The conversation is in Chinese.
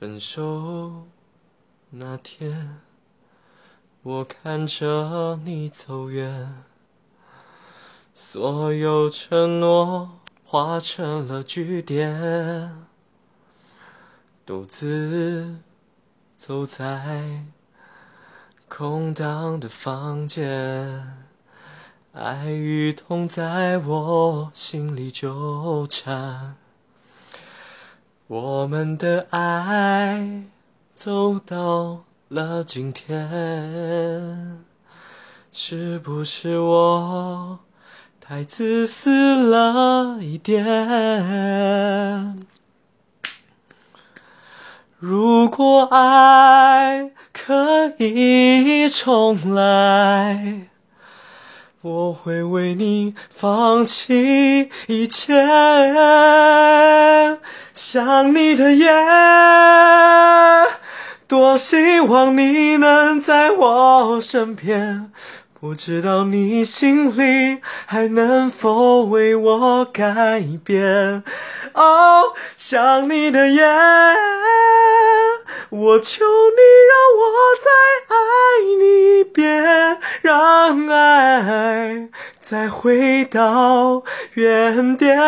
分手那天，我看着你走远，所有承诺化成了句点，独自走在空荡的房间，爱与痛在我心里纠缠。我们的爱走到了今天，是不是我太自私了一点？如果爱可以重来，我会为你放弃一切。想你的夜，多希望你能在我身边。不知道你心里还能否为我改变？哦，想你的夜，我求你让我再爱你一遍，让爱再回到原点。